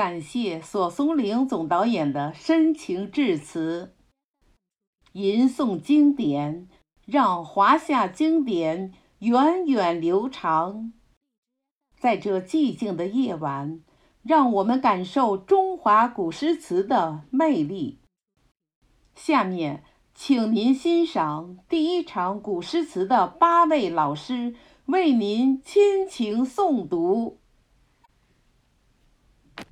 感谢索松龄总导演的深情致辞。吟诵经典，让华夏经典源远流长。在这寂静的夜晚，让我们感受中华古诗词的魅力。下面，请您欣赏第一场古诗词的八位老师为您倾情诵读。